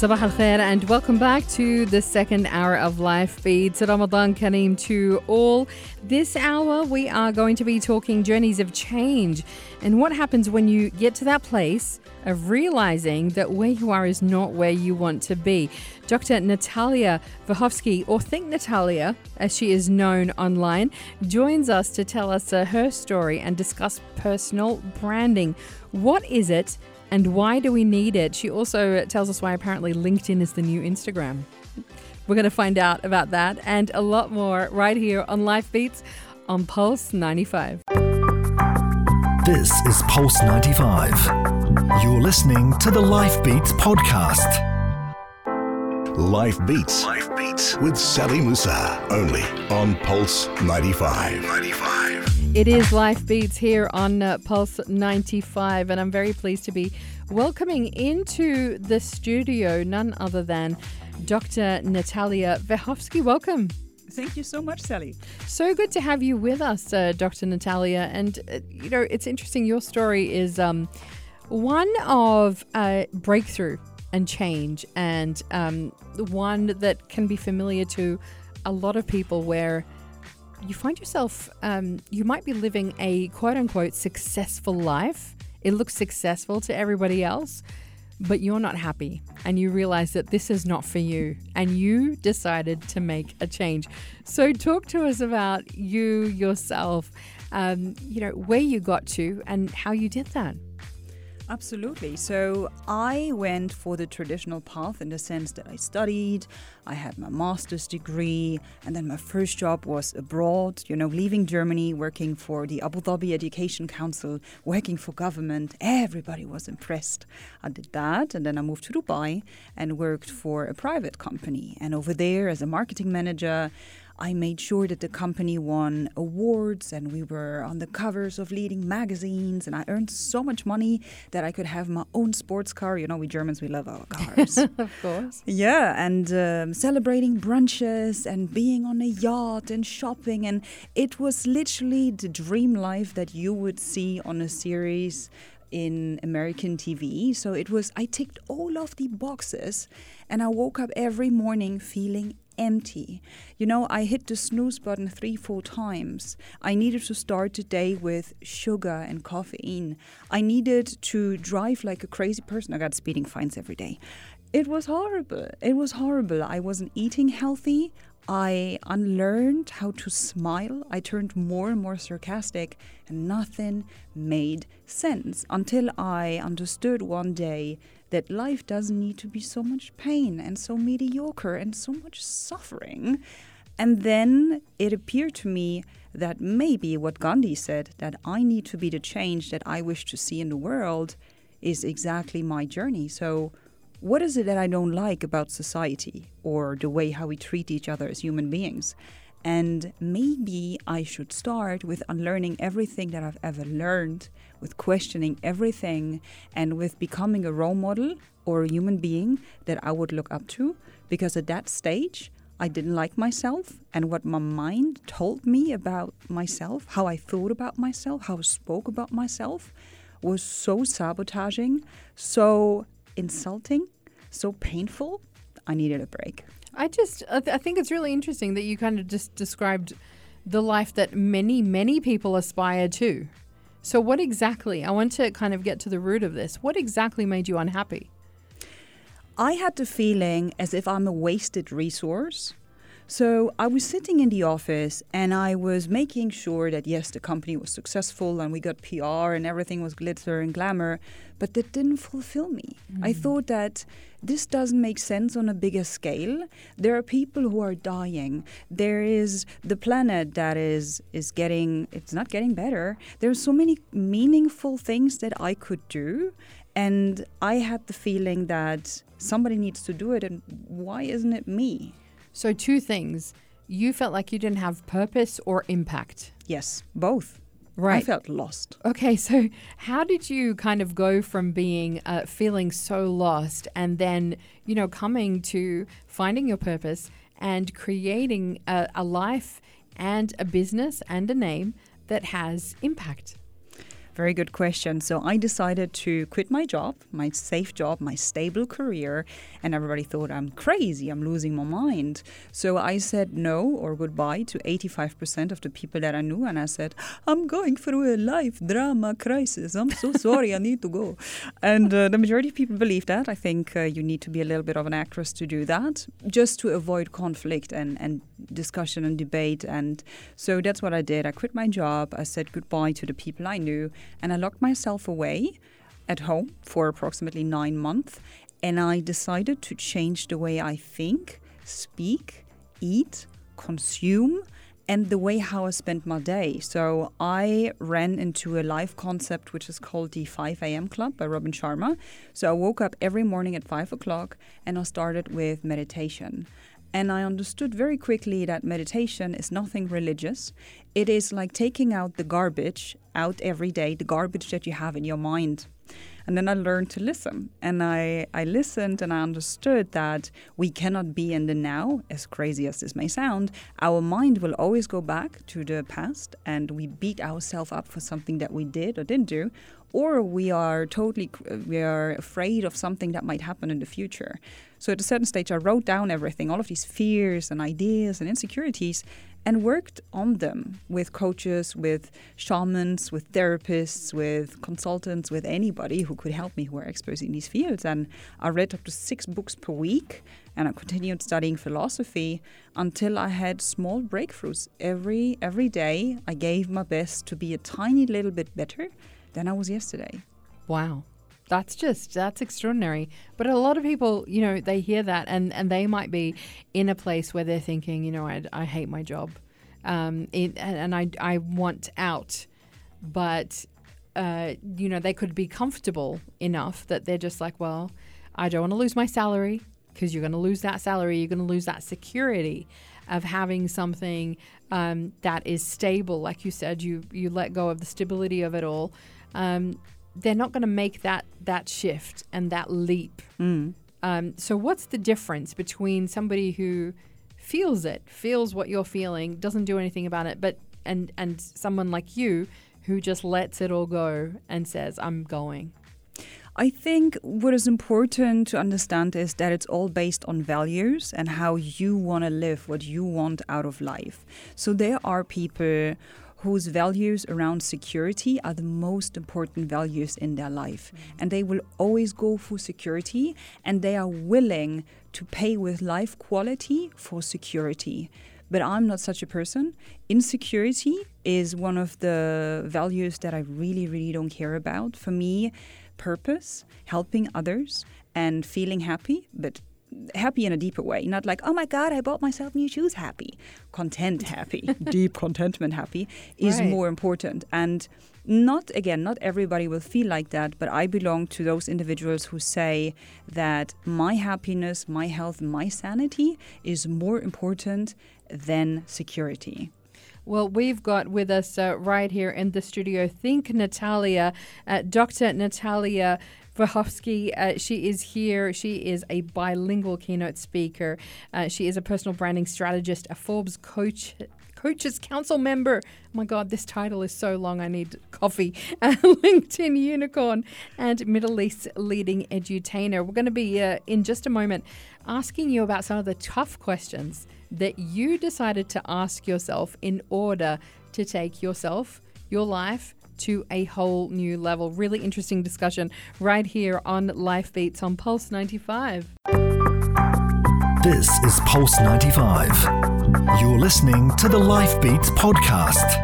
Sabah al khair and welcome back to the second hour of Life Beats. Ramadan Kareem to all. This hour we are going to be talking journeys of change and what happens when you get to that place of realizing that where you are is not where you want to be. Dr. Natalia Wiechowski, or Think Natalia, as she is known online, joins us to tell us uh, her story and discuss personal branding. What is it? And why do we need it? She also tells us why apparently LinkedIn is the new Instagram. We're going to find out about that and a lot more right here on Life Beats on Pulse 95. This is Pulse 95. You're listening to the Life Beats podcast. Life Beats. Life Beats with Sally Musa. Only on Pulse 95. 95. It is Life Beats here on uh, Pulse 95, and I'm very pleased to be welcoming into the studio none other than Dr. Natalia Wiechowski. Welcome. Thank you so much, Sally. So good to have you with us, uh, Dr. Natalia. And, uh, you know, it's interesting. Your story is um, one of uh, breakthrough and change, and um, one that can be familiar to a lot of people where you find yourself, um, you might be living a quote unquote successful life. It looks successful to everybody else, but you're not happy. And you realize that this is not for you. And you decided to make a change. So, talk to us about you yourself, um, you know, where you got to and how you did that. Absolutely. So I went for the traditional path in the sense that I studied, I had my master's degree, and then my first job was abroad, you know, leaving Germany, working for the Abu Dhabi Education Council, working for government. Everybody was impressed. I did that, and then I moved to Dubai and worked for a private company. And over there, as a marketing manager, I made sure that the company won awards and we were on the covers of leading magazines. And I earned so much money that I could have my own sports car. You know, we Germans, we love our cars. of course. Yeah. And um, celebrating brunches and being on a yacht and shopping. And it was literally the dream life that you would see on a series in American TV. So it was, I ticked all of the boxes and I woke up every morning feeling empty. You know, I hit the snooze button three, four times. I needed to start the day with sugar and caffeine. I needed to drive like a crazy person. I got speeding fines every day. It was horrible. It was horrible. I wasn't eating healthy. I unlearned how to smile. I turned more and more sarcastic, and nothing made sense until I understood one day that life doesn't need to be so much pain and so mediocre and so much suffering. And then it appeared to me that maybe what Gandhi said, that I need to be the change that I wish to see in the world, is exactly my journey. So, what is it that I don't like about society or the way how we treat each other as human beings? And maybe I should start with unlearning everything that I've ever learned, with questioning everything, and with becoming a role model or a human being that I would look up to. Because at that stage, I didn't like myself and what my mind told me about myself, how I thought about myself, how I spoke about myself was so sabotaging, so insulting, so painful. I needed a break. I just, I, th- I think it's really interesting that you kind of just described the life that many, many people aspire to. So, what exactly, I want to kind of get to the root of this. What exactly made you unhappy? I had the feeling as if I'm a wasted resource so I was sitting in the office and I was making sure that yes, the company was successful and we got PR and everything was glitter and glamour, but that didn't fulfill me. Mm. I thought that this doesn't make sense on a bigger scale. There are people who are dying. There is the planet that is is getting it's not getting better. There are so many meaningful things that I could do and I had the feeling that somebody needs to do it and why isn't it me? So, two things. You felt like you didn't have purpose or impact. Yes, both. Right. I felt lost. Okay, so how did you kind of go from being uh, feeling so lost and then, you know, coming to finding your purpose and creating a, a life and a business and a name that has impact? Very good question. So I decided to quit my job, my safe job, my stable career, and everybody thought I'm crazy, I'm losing my mind. So I said no or goodbye to 85% of the people that I knew, and I said, I'm going through a life drama crisis. I'm so sorry, I need to go. And uh, the majority of people believe that. I think uh, you need to be a little bit of an actress to do that, just to avoid conflict and, and discussion and debate. And so that's what I did. I quit my job. I said goodbye to the people I knew, and I locked myself away at home for approximately nine months. And I decided to change the way I think, speak, eat, consume, and the way how I spent my day. So I ran into a life concept which is called the 5 a.m. Club by Robin Sharma. So I woke up every morning at 5 o'clock and I started with meditation. And I understood very quickly that meditation is nothing religious. It is like taking out the garbage out every day, the garbage that you have in your mind. And then I learned to listen. And I, I listened and I understood that we cannot be in the now, as crazy as this may sound. Our mind will always go back to the past and we beat ourselves up for something that we did or didn't do. Or we are totally we are afraid of something that might happen in the future. So at a certain stage, I wrote down everything, all of these fears and ideas and insecurities, and worked on them with coaches, with shamans, with therapists, with consultants, with anybody who could help me who are experts in these fields. And I read up to six books per week and I continued studying philosophy until I had small breakthroughs. Every every day I gave my best to be a tiny little bit better than I was yesterday. Wow. That's just that's extraordinary. But a lot of people, you know, they hear that and and they might be in a place where they're thinking, you know, I, I hate my job, um, it, and, I I want out, but uh, you know, they could be comfortable enough that they're just like, well, I don't want to lose my salary because you're going to lose that salary, you're going to lose that security of having something um, that is stable, like you said, you you let go of the stability of it all. Um, they're not going to make that that shift and that leap. Mm. Um, so, what's the difference between somebody who feels it, feels what you're feeling, doesn't do anything about it, but and and someone like you who just lets it all go and says, "I'm going." I think what is important to understand is that it's all based on values and how you want to live, what you want out of life. So there are people whose values around security are the most important values in their life. Mm. And they will always go for security and they are willing to pay with life quality for security. But I'm not such a person. Insecurity is one of the values that I really, really don't care about. For me, purpose, helping others, and feeling happy, but happy in a deeper way. Not like, oh my God, I bought myself new shoes happy. Content happy, deep contentment happy is Right. more important. And not, again, not everybody will feel like that, but I belong to those individuals who say that my happiness, my health, my sanity is more important than security. Well, we've got with us uh, right here in the studio, Think Natalia, uh, Dr. Natalia Wiechowski. Uh, she is here. She is a bilingual keynote speaker. Uh, she is a personal branding strategist, a Forbes coach. Coaches Council member. Oh my God, this title is so long. I need coffee. A LinkedIn unicorn and Middle East leading edutainer. We're going to be uh, in just a moment asking you about some of the tough questions that you decided to ask yourself in order to take yourself, your life, to a whole new level. Really interesting discussion right here on Life Beats on Pulse 95. This is Pulse 95. You're listening to the Life Beats podcast.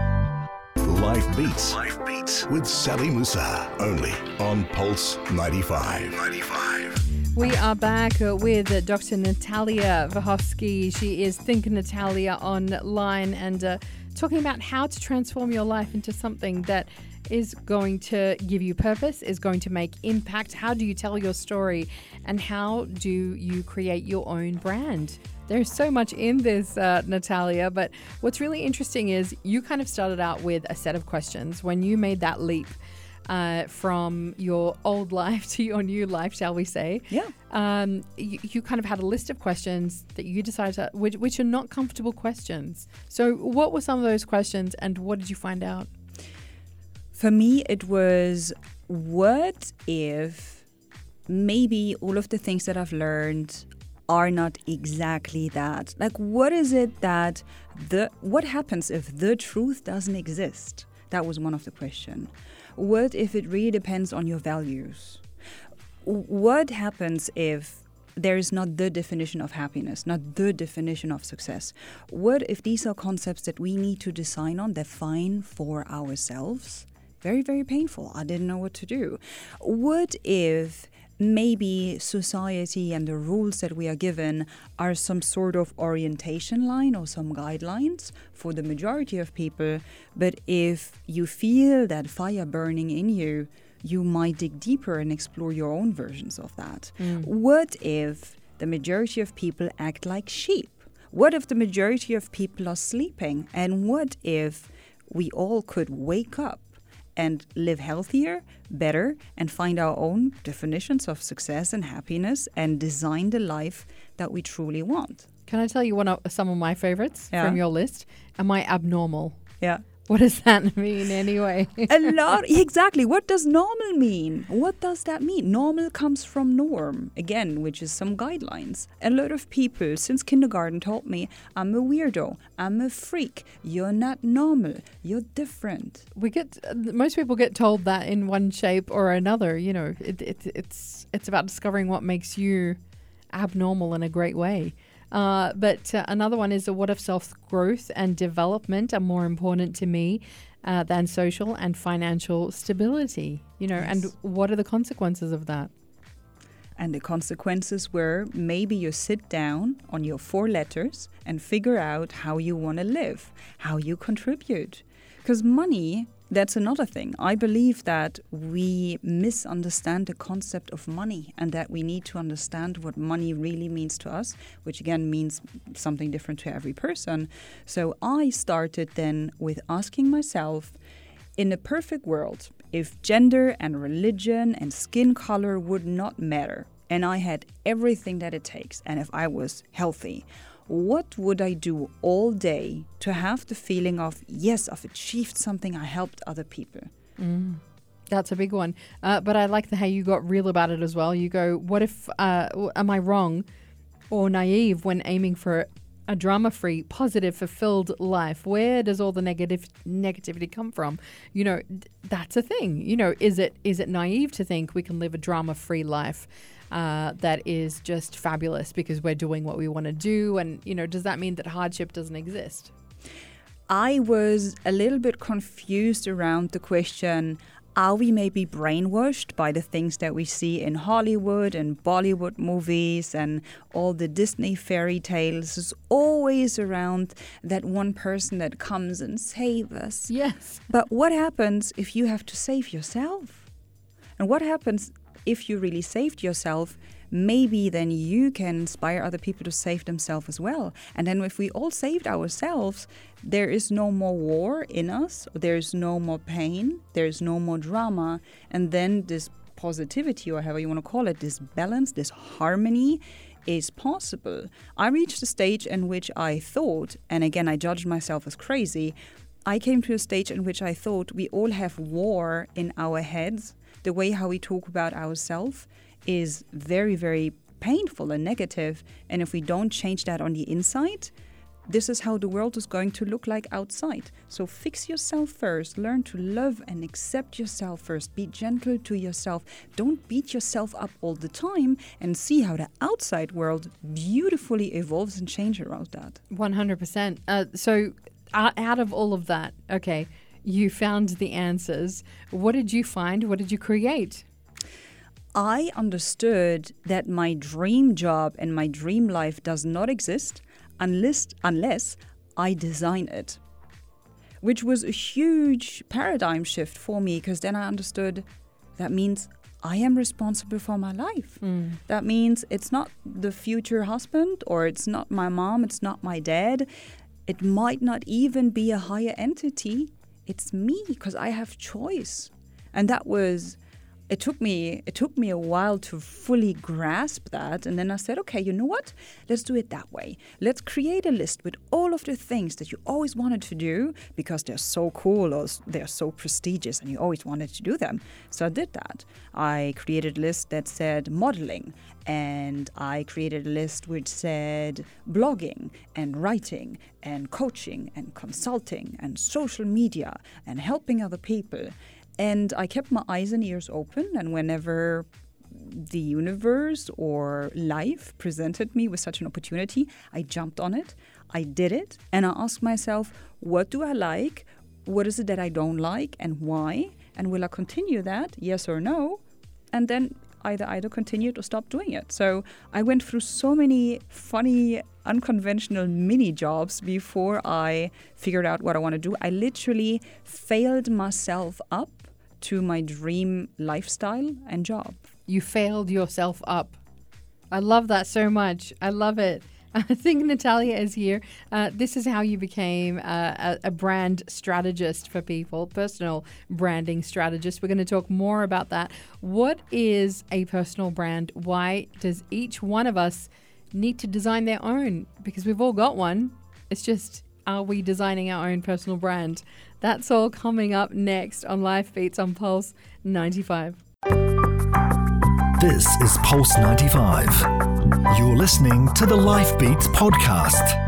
Life Beats. Life Beats with Sally Musa. Only on Pulse 95. 95. We are back uh, with Dr. Natalia Wiechowski. She is Think Natalia online and uh, talking about how to transform your life into something that is going to give you purpose, is going to make impact. How do you tell your story? And how do you create your own brand? There's so much in this, uh, Natalia. But what's really interesting is you kind of started out with a set of questions when you made that leap. Uh, from your old life to your new life, shall we say? Yeah. Um, you, you kind of had a list of questions that you decided to, which, which are not comfortable questions. So, what were some of those questions, and what did you find out? For me, it was what if maybe all of the things that I've learned are not exactly that? Like, what is it that the, what happens if the truth doesn't exist? That was one of the questions. What if it really depends on your values? What happens if there is not the definition of happiness, not the definition of success? What if these are concepts that we need to design on, define for ourselves? Very, very painful. I didn't know what to do. What if maybe society and the rules that we are given are some sort of orientation line or some guidelines for the majority of people. But if you feel that fire burning in you, you might dig deeper and explore your own versions of that. Mm. What if the majority of people act like sheep? What if the majority of people are sleeping? And what if we all could wake up and live healthier, better, and find our own definitions of success and happiness and design the life that we truly want. Can I tell you one of some of my favorites yeah. from your list? Am I abnormal? Yeah. What does that mean anyway? a lot. Exactly. What does normal mean? What does that mean? Normal comes from norm, again, which is some guidelines. A lot of people since kindergarten told me, I'm a weirdo. I'm a freak. You're not normal. You're different. We get, uh, most people get told that in one shape or another. You know, it, it, it's, it's about discovering what makes you abnormal in a great way. Uh, but uh, another one is what if self growth and development are more important to me uh, than social and financial stability? You know, yes. and what are the consequences of that? And the consequences were maybe you sit down on your four letters and figure out how you want to live, how you contribute. Because money that's another thing. I believe that we misunderstand the concept of money and that we need to understand what money really means to us, which again means something different to every person. So I started then with asking myself in a perfect world, if gender and religion and skin color would not matter, and I had everything that it takes, and if I was healthy, what would I do all day to have the feeling of, yes, I've achieved something, I helped other people? Mm. That's a big one. Uh, but I like the how you got real about it as well. You go, what if, uh, am I wrong or naive when aiming for a drama free, positive, fulfilled life? Where does all the negative negativity come from? You know, that's a thing. You know, is it is it naive to think we can live a drama free life? uh, that is just fabulous because we're doing what we want to do. And, you know, does that mean that hardship doesn't exist? I was a little bit confused around the question are we maybe brainwashed by the things that we see in Hollywood and Bollywood movies and all the Disney fairy tales? It's always around that one person that comes and saves us. Yes. But what happens if you have to save yourself? And what happens if you really saved yourself, maybe then you can inspire other people to save themselves as well. And then if we all saved ourselves, there is no more war in us, there's no more pain, there's no more drama, and then this positivity or however you want to call it, this balance, this harmony is possible. I reached a stage in which I thought, and again I judged myself as crazy, I came to a stage in which I thought we all have war in our heads the way how we talk about ourselves is very, very painful and negative. And if we don't change that on the inside, this is how the world is going to look like outside. So fix yourself first. Learn to love and accept yourself first. Be gentle to yourself. Don't beat yourself up all the time and see how the outside world beautifully evolves and changes around that. 100%. Uh, so, uh, out of all of that, okay, you found the answers. What did you find? What did you create? I understood that my dream job and my dream life does not exist unless unless I design it. which was a huge paradigm shift for me because then I understood that means I am responsible for my life. Mm. That means it's not the future husband or it's not my mom, it's not my dad. It might not even be a higher entity. It's me because I have choice. And that was it took me it took me a while to fully grasp that. And then i said okay you know what? Let's do it that way. Let's create a list with all of the things that you always wanted to do because they're so cool or they're so prestigious and you always wanted to do them. So i did that. I created a list that said modeling and I created a list which said blogging and writing and coaching and consulting and social media and helping other people. And I kept my eyes and ears open, and whenever the universe or life presented me with such an opportunity, I jumped on it, I did it, and I asked myself, what do I like? What is it that I don't like, and why? And will I continue that? Yes or no? And then either either continued or stopped doing it. So I went through so many funny, unconventional mini jobs before I figured out what I want to do. I literally failed myself up to my dream lifestyle and job. You failed yourself up. I love that so much. I love it. I think Natalia is here. Uh, this is how you became uh, a, a, brand strategist for people, personal branding strategist. We're going to talk more about that. What is a personal brand? Why does each one of us need to design their own? Because we've all got one. It's just, are we designing our own personal brand? That's all coming up next on Life Beats on Pulse 95. This is Pulse 95. You're listening to the Life Beats podcast.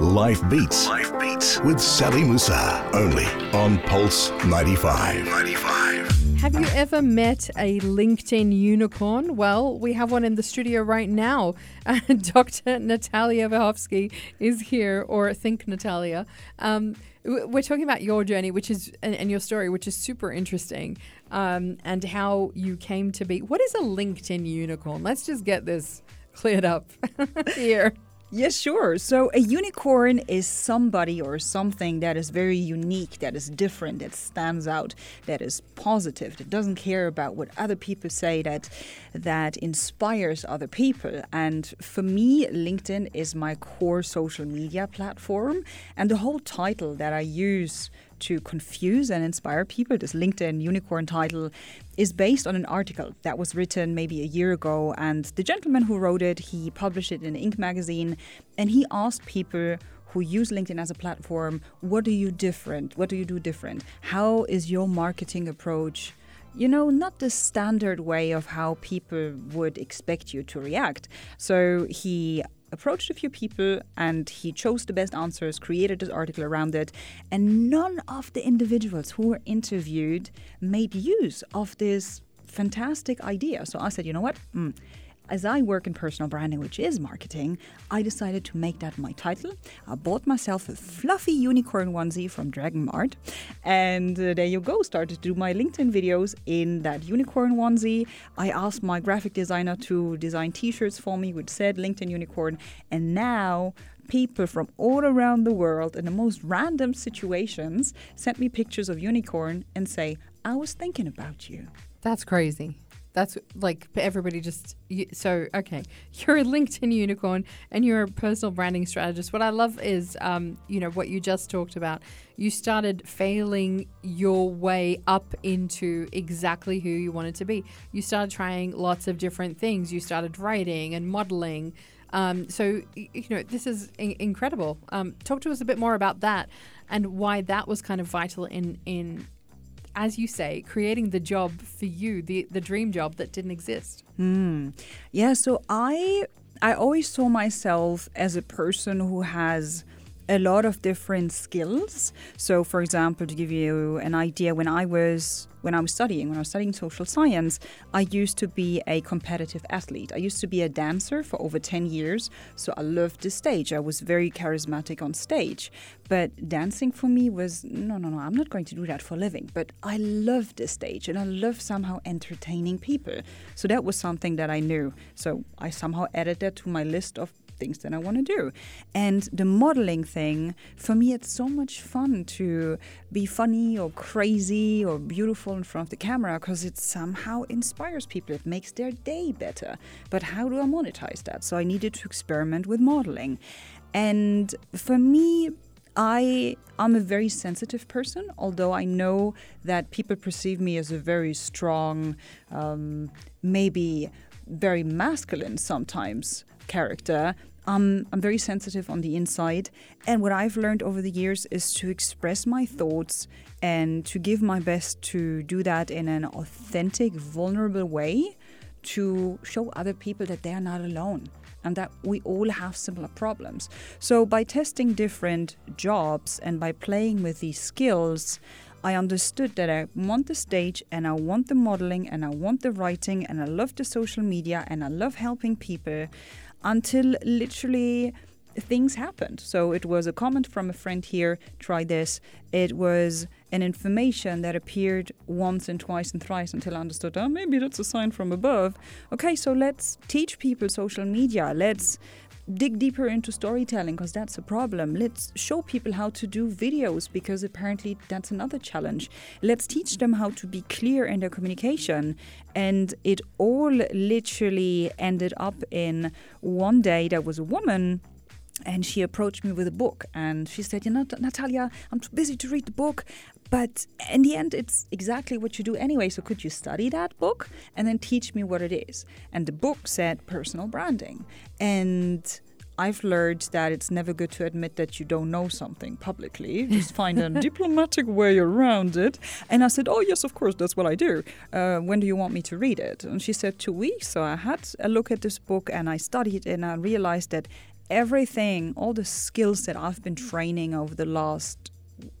Life Beats. Life Beats with Sally Musa. Only on Pulse 95. 95. Have you ever met a LinkedIn unicorn? Well, we have one in the studio right now. Dr. Natalia Wiechowski is here, or Think Natalia. Um, we're talking about your journey, which is and, and your story, which is super interesting, um, and how you came to be. What is a LinkedIn unicorn? Let's just get this cleared up here. Yes, sure. So a unicorn is somebody or something that is very unique, that is different, that stands out, that is positive, that doesn't care about what other people say, that that inspires other people. And for me, LinkedIn is my core social media platform, and the whole title that I use to confuse and inspire people. This LinkedIn unicorn title is based on an article that was written maybe a year ago. And the gentleman who wrote it, he published it in Inc. magazine, and he asked people who use LinkedIn as a platform, what do you different? What do you do different? How is your marketing approach? You know, not the standard way of how people would expect you to react. So he approached a few people and he chose the best answers, created this article around it, and none of the individuals who were interviewed made use of this fantastic idea. So I said, you know what? Mm, as I work in personal branding, which is marketing, I decided to make that my title. I bought myself a fluffy unicorn onesie from Dragon Mart, and uh, there you go. Started to do my LinkedIn videos in that unicorn onesie. I asked my graphic designer to design T-shirts for me, which said LinkedIn Unicorn, and now people from all around the world in the most random situations sent me pictures of unicorn and say, "I was thinking about you." That's crazy. That's like everybody just so okay. You're a LinkedIn unicorn and you're a personal branding strategist. What I love is, um, you know, what you just talked about. You started failing your way up into exactly who you wanted to be. You started trying lots of different things. You started writing and modeling. Um, so you know this is in- incredible. Um, talk to us a bit more about that and why that was kind of vital in in as you say, creating the job for you, the the dream job that didn't exist. Mm. Yeah, so I I always saw myself as a person who has a lot of different skills. So, for example, to give you an idea, when I was when I was studying, when I was studying social science, I used to be a competitive athlete. I used to be a dancer for over 10 years, so I loved the stage. I was very charismatic on stage. But dancing for me was no, no, no, I'm not going to do that for a living. But I love the stage and I love somehow entertaining people. So that was something that I knew. So I somehow added that to my list of things that I want to do. And the modeling thing, for me, it's so much fun to be funny or crazy or beautiful in front of the camera because it somehow inspires people. It makes their day better. But how do I monetize that? So I needed to experiment with modeling. And for me, I am a very sensitive person, although I know that people perceive me as a very strong, um, maybe very masculine sometimes character. Um, I'm very sensitive on the inside. And what I've learned over the years is to express my thoughts and to give my best to do that in an authentic, vulnerable way to show other people that they're not alone and that we all have similar problems. So, by testing different jobs and by playing with these skills, I understood that I want the stage and I want the modeling and I want the writing and I love the social media and I love helping people until literally things happened. So it was a comment from a friend here, try this. It was an information that appeared once and twice and thrice until I understood, oh, maybe that's a sign from above. Okay, so let's teach people social media. Let's dig deeper into storytelling because that's a problem. Let's show people how to do videos because apparently that's another challenge. Let's teach them how to be clear in their communication. And it all literally ended up in one day there was a woman and she approached me with a book and she said you know natalia i'm too busy to read the book but in the end it's exactly what you do anyway so could you study that book and then teach me what it is and the book said personal branding and I've learned that it's never good to admit that you don't know something publicly. Just find a diplomatic way around it. And I said, Oh, yes, of course, that's what I do. Uh, when do you want me to read it? And she said, Two weeks. So I had a look at this book and I studied it and I realized that everything, all the skills that I've been training over the last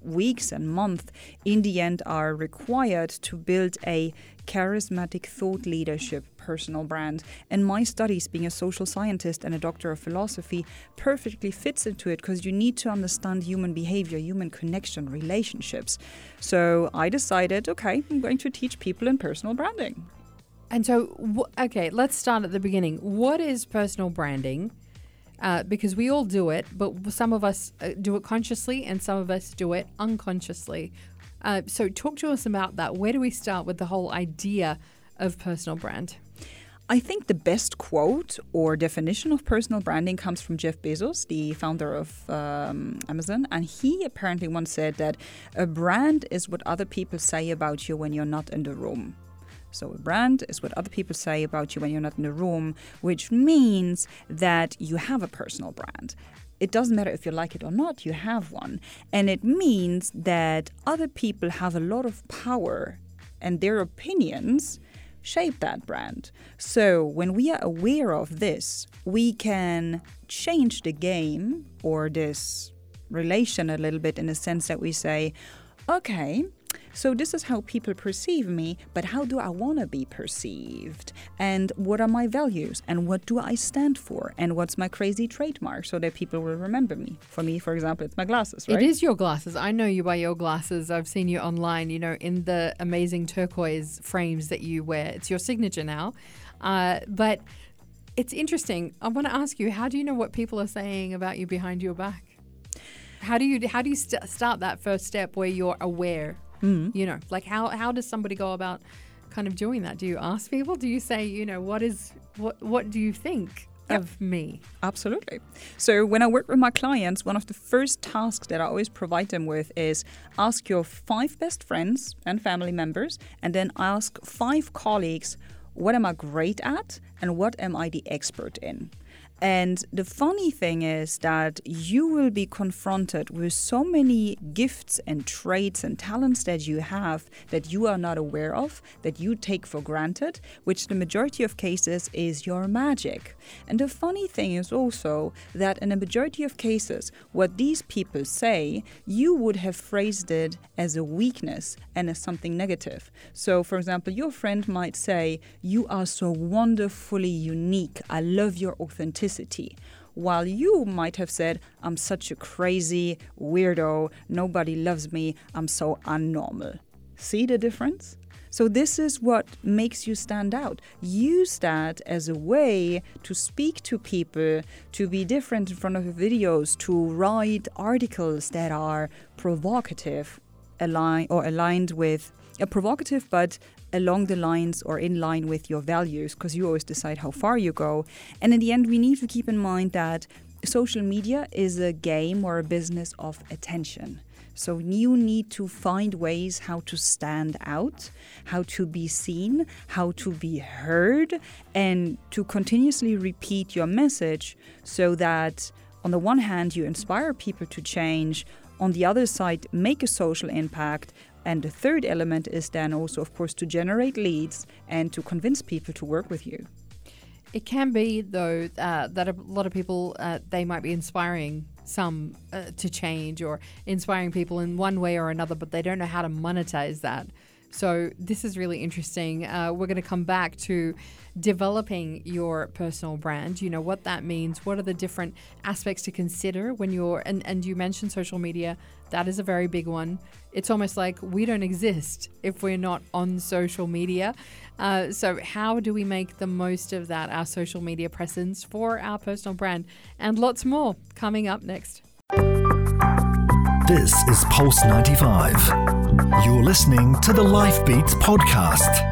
weeks and months, in the end, are required to build a charismatic thought leadership personal brand. And my studies, being a social scientist and a doctor of philosophy, perfectly fits into it because you need to understand human behavior, human connection, relationships. So I decided, okay, I'm going to teach people in personal branding. And so, okay, let's start at the beginning. What is personal branding? Uh, because we all do it, but some of us uh, do it consciously and some of us do it unconsciously. Uh, so, talk to us about that. Where do we start with the whole idea of personal brand? I think the best quote or definition of personal branding comes from Jeff Bezos, the founder of um, Amazon. And he apparently once said that a brand is what other people say about you when you're not in the room. So, a brand is what other people say about you when you're not in the room, which means that you have a personal brand. It doesn't matter if you like it or not, you have one. And it means that other people have a lot of power and their opinions shape that brand. So, when we are aware of this, we can change the game or this relation a little bit in the sense that we say, okay, so, this is how people perceive me, but how do I want to be perceived? And what are my values? And what do I stand for? And what's my crazy trademark so that people will remember me? For me, for example, it's my glasses, right? It is your glasses. I know you by your glasses. I've seen you online, you know, in the amazing turquoise frames that you wear. It's your signature now. Uh, but it's interesting. I want to ask you, how do you know what people are saying about you behind your back? How do you how do you st- start that first step where you're aware Mm. You know, like how how does somebody go about kind of doing that? Do you ask people? Do you say, you know, what is what what do you think? Yep. Of me. Absolutely. So, when I work with my clients, one of the first tasks that I always provide them with is ask your five best friends and family members, and then ask five colleagues, what am I great at and what am I the expert in? And the funny thing is that you will be confronted with so many gifts and traits and talents that you have that you are not aware of, that you take for granted, which the majority of cases is your magic. And the funny thing is also that in a majority of cases, what these people say, you would have phrased it as a weakness and as something negative. So, for example, your friend might say, You are so wonderfully unique. I love your authenticity authenticity. While you might have said, I'm such a crazy weirdo, nobody loves me, I'm so unnormal. See the difference? So, this is what makes you stand out. Use that as a way to speak to people, to be different in front of videos, to write articles that are provocative align, or aligned with provocative but along the lines or in line with your values because you always decide how far you go. And in the end we need to keep in mind that social media is a game or a business of attention. So you need to find ways how to stand out, how to be seen, how to be heard, and to continuously repeat your message so that on the one hand you inspire people to change, on the other side make a social impact, and the third element is then also, of course, to generate leads and to convince people to work with you. It can be though uh, that a lot of people uh, they might be inspiring some uh, to change or inspiring people in one way or another, but they don't know how to monetize that. So this is really interesting. Uh, we're going to come back to developing your personal brand. You know what that means. What are the different aspects to consider when you're and and you mentioned social media. That is a very big one. It's almost like we don't exist if we're not on social media. Uh, so how do we make the most of that? Our social media presence for our personal brand, and lots more coming up next. This is Pulse 95. You're listening to the Life Beats podcast.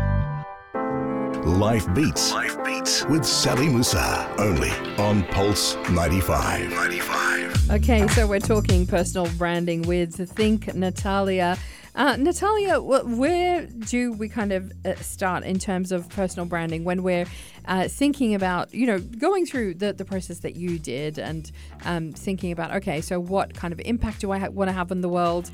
Life Beats. Life Beats with Sally Musa. Only on Pulse 95. 95. Okay, so we're talking personal branding with Think Natalia. Uh, Natalia, where do we kind of uh, start in terms of personal branding when we're uh, thinking about, you know, going through the, the process that you did and um, thinking about, okay, so what kind of impact do I ha- want to have on the world?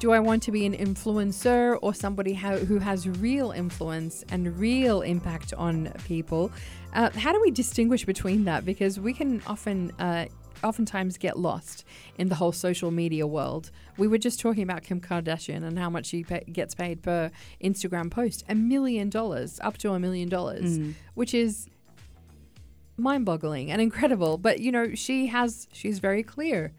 Do I want to be an influencer or somebody who has real influence and real impact on people? Uh, how do we distinguish between that? Because we can often uh, oftentimes get lost in the whole social media world. We were just talking about Kim Kardashian and how much she pay, gets paid per Instagram post a million dollars, up to a million dollars, mm. which is mind-boggling and incredible. But you know, she has she's very clear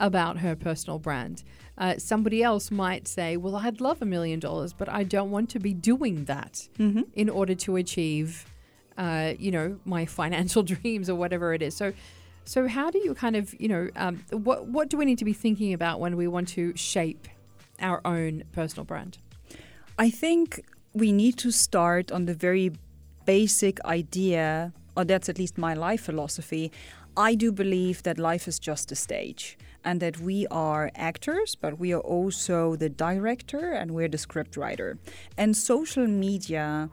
about her personal brand. Uh, somebody else might say, "Well, I'd love a million dollars, but I don't want to be doing that mm-hmm. in order to achieve, uh, you know, my financial dreams or whatever it is." So so, how do you kind of, you know, um, what what do we need to be thinking about when we want to shape our own personal brand? I think we need to start on the very basic idea, or that's at least my life philosophy. I do believe that life is just a stage and that we are actors, but we are also the director and we're the script writer. And social media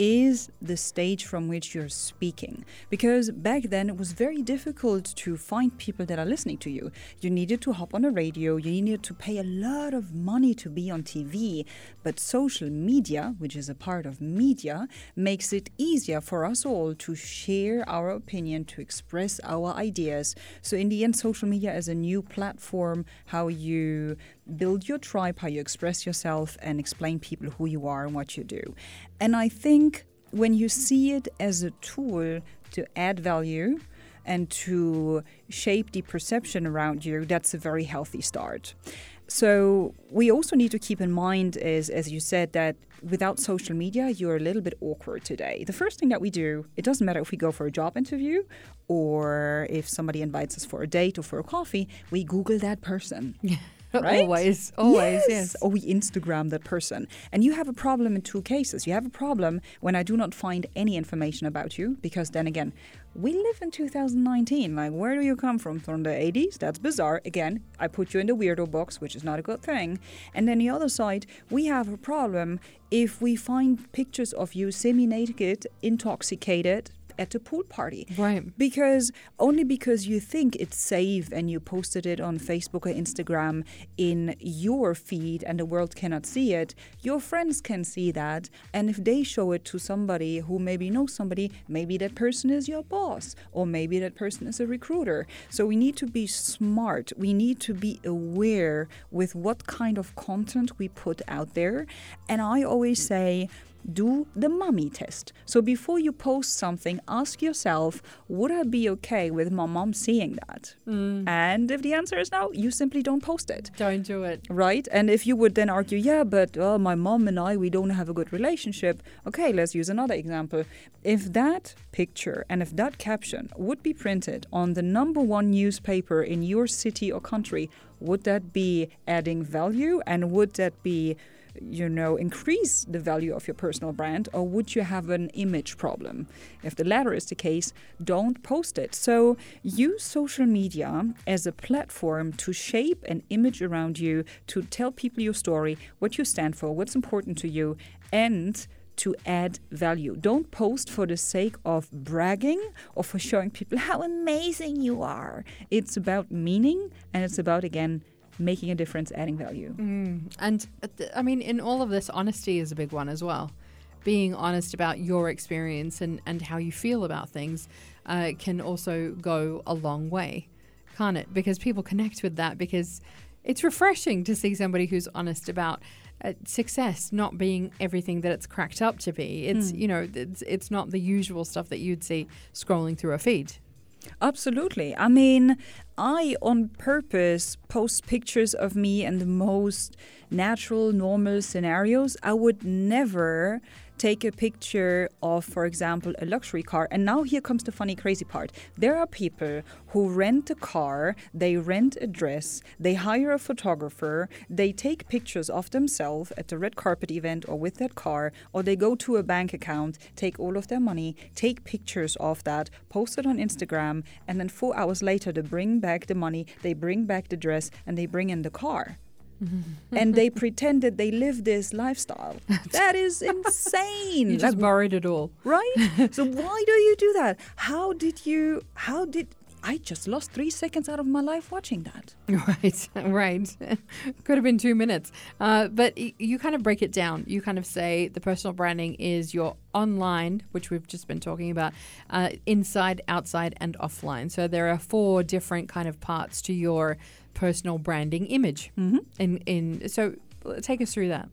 is the stage from which you're speaking. Because back then it was very difficult to find people that are listening to you. You needed to hop on a radio, you needed to pay a lot of money to be on TV. But social media, which is a part of media, makes it easier for us all to share our opinion, to express our ideas. So, in the end, social media is a new platform how you build your tribe, how you express yourself, and explain people who you are and what you do. And I think when you see it as a tool to add value and to shape the perception around you, that's a very healthy start. So we also need to keep in mind is, as you said, that without social media, you're a little bit awkward today. The first thing that we do, it doesn't matter if we go for a job interview or if somebody invites us for a date or for a coffee, we Google that person. Right? always, always, yes. yes. Or we Instagram that person. And you have a problem in two cases. You have a problem when I do not find any information about you, because then again, we live in 2019. Like, where do you come from? From the 80s? That's bizarre. Again, I put you in the weirdo box, which is not a good thing. And then the other side, we have a problem if we find pictures of you semi naked, intoxicated, at a pool party. Right. Because only because you think it's safe and you posted it on Facebook or Instagram in your feed and the world cannot see it, your friends can see that. And if they show it to somebody who maybe knows somebody, maybe that person is your boss or maybe that person is a recruiter. So we need to be smart. We need to be aware with what kind of content we put out there. And I always say, do the mummy test. So before you post something, ask yourself, would I be okay with my mom seeing that? Mm. And if the answer is no, you simply don't post it. Don't do it. Right? And if you would then argue, yeah, but well, my mom and I, we don't have a good relationship. Okay, let's use another example. If that picture and if that caption would be printed on the number one newspaper in your city or country, would that be adding value and would that be you know increase the value of your personal brand or would you have an image problem if the latter is the case don't post it so use social media as a platform to shape an image around you to tell people your story what you stand for what's important to you and to add value. Don't post for the sake of bragging or for showing people how amazing you are. It's about meaning and it's about, again, making a difference, adding value. And uh, I mean, in all of this, honesty is a big one as well. Being honest about your experience and, and how you feel about things uh, can also go a long way, can't it? Because people connect with that because it's refreshing to see somebody who's honest about uh, success not being everything that it's cracked up to be. It's, you know, it's, it's not the usual stuff that you'd see scrolling through a feed. Absolutely. I mean, I on purpose post pictures of me in the most natural, normal scenarios. I would never take a picture of, for example, a luxury car. And now here comes the funny, crazy part. There are people who rent a car, they rent a dress, they hire a photographer, they take pictures of themselves at the red carpet event or with that car, or they go to a bank account, take all of their money, take pictures of that, post it on Instagram, and then four hours later they bring back the money, they bring back the dress, and they bring in the car and they pretended they live this lifestyle. That is insane. You just Like, borrowed it all. right? so why do you do that? How did you? How did? I just lost three seconds out of my life watching that. Right, right. Could have been two minutes. Uh, but you kind of break it down. You kind of say the personal branding is your online, which we've just been talking about, uh, inside, outside, and offline. So there are four different kind of parts to your personal branding image. Mm-hmm. In, in so take us through that.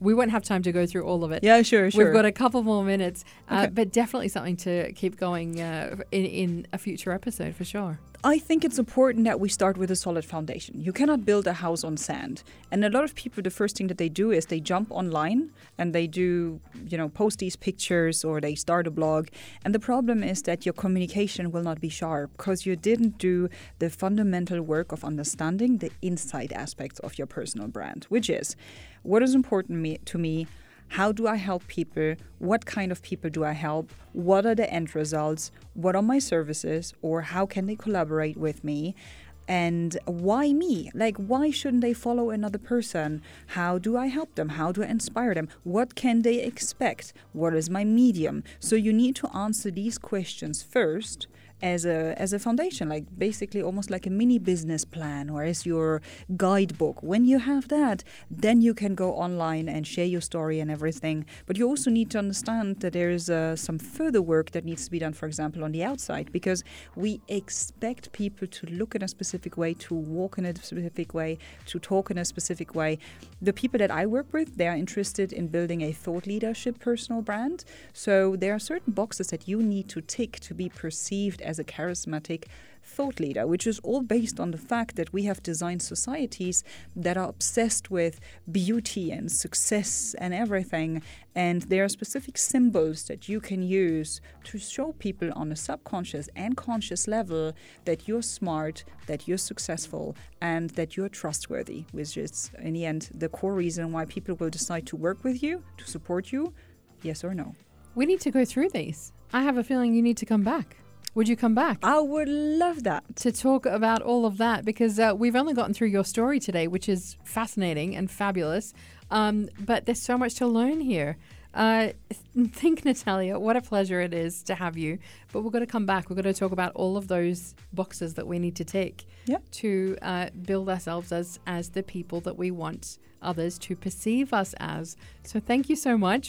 We won't have time to go through all of it. Yeah, sure, sure. We've got a couple more minutes, uh, Okay. but definitely something to keep going uh, in, in a future episode for sure. I think it's important that we start with a solid foundation. You cannot build a house on sand. And a lot of people, the first thing that they do is they jump online and they do, you know, post these pictures or they start a blog. And the problem is that your communication will not be sharp because you didn't do the fundamental work of understanding the inside aspects of your personal brand, which is what is important me, to me, how do I help people? What kind of people do I help? What are the end results? What are my services? Or how can they collaborate with me? And why me? Like, why shouldn't they follow another person? How do I help them? How do I inspire them? What can they expect? What is my medium? So, you need to answer these questions first as a as a foundation like basically almost like a mini business plan or as your guidebook. When you have that then you can go online and share your story and everything. But you also need to understand that there is uh, some further work that needs to be done for example on the outside because we expect people to look in a specific way to walk in a specific way to talk in a specific way. The people that i work with they are interested in building a thought leadership personal brand. So there are certain boxes that you need to tick to be perceived a charismatic thought leader, which is all based on the fact that we have designed societies that are obsessed with beauty and success and everything. And there are specific symbols that you can use to show people on a subconscious and conscious level that you're smart, that you're successful, and that you're trustworthy, which is, in the end, the core reason why people will decide to work with you, to support you, yes or no. We need to go through these. I have a feeling you need to come back. Would you come back I would love that. to talk about all of that? Because uh, we've only gotten through your story today, which is fascinating and fabulous. Um, but there's so much to learn here. Uh, think, Natalia, what a pleasure it is to have you. But we're going to come back. We're going to talk about all of those boxes that we need to take Yep. to uh, build ourselves as as the people that we want others to perceive us as. So thank you so much.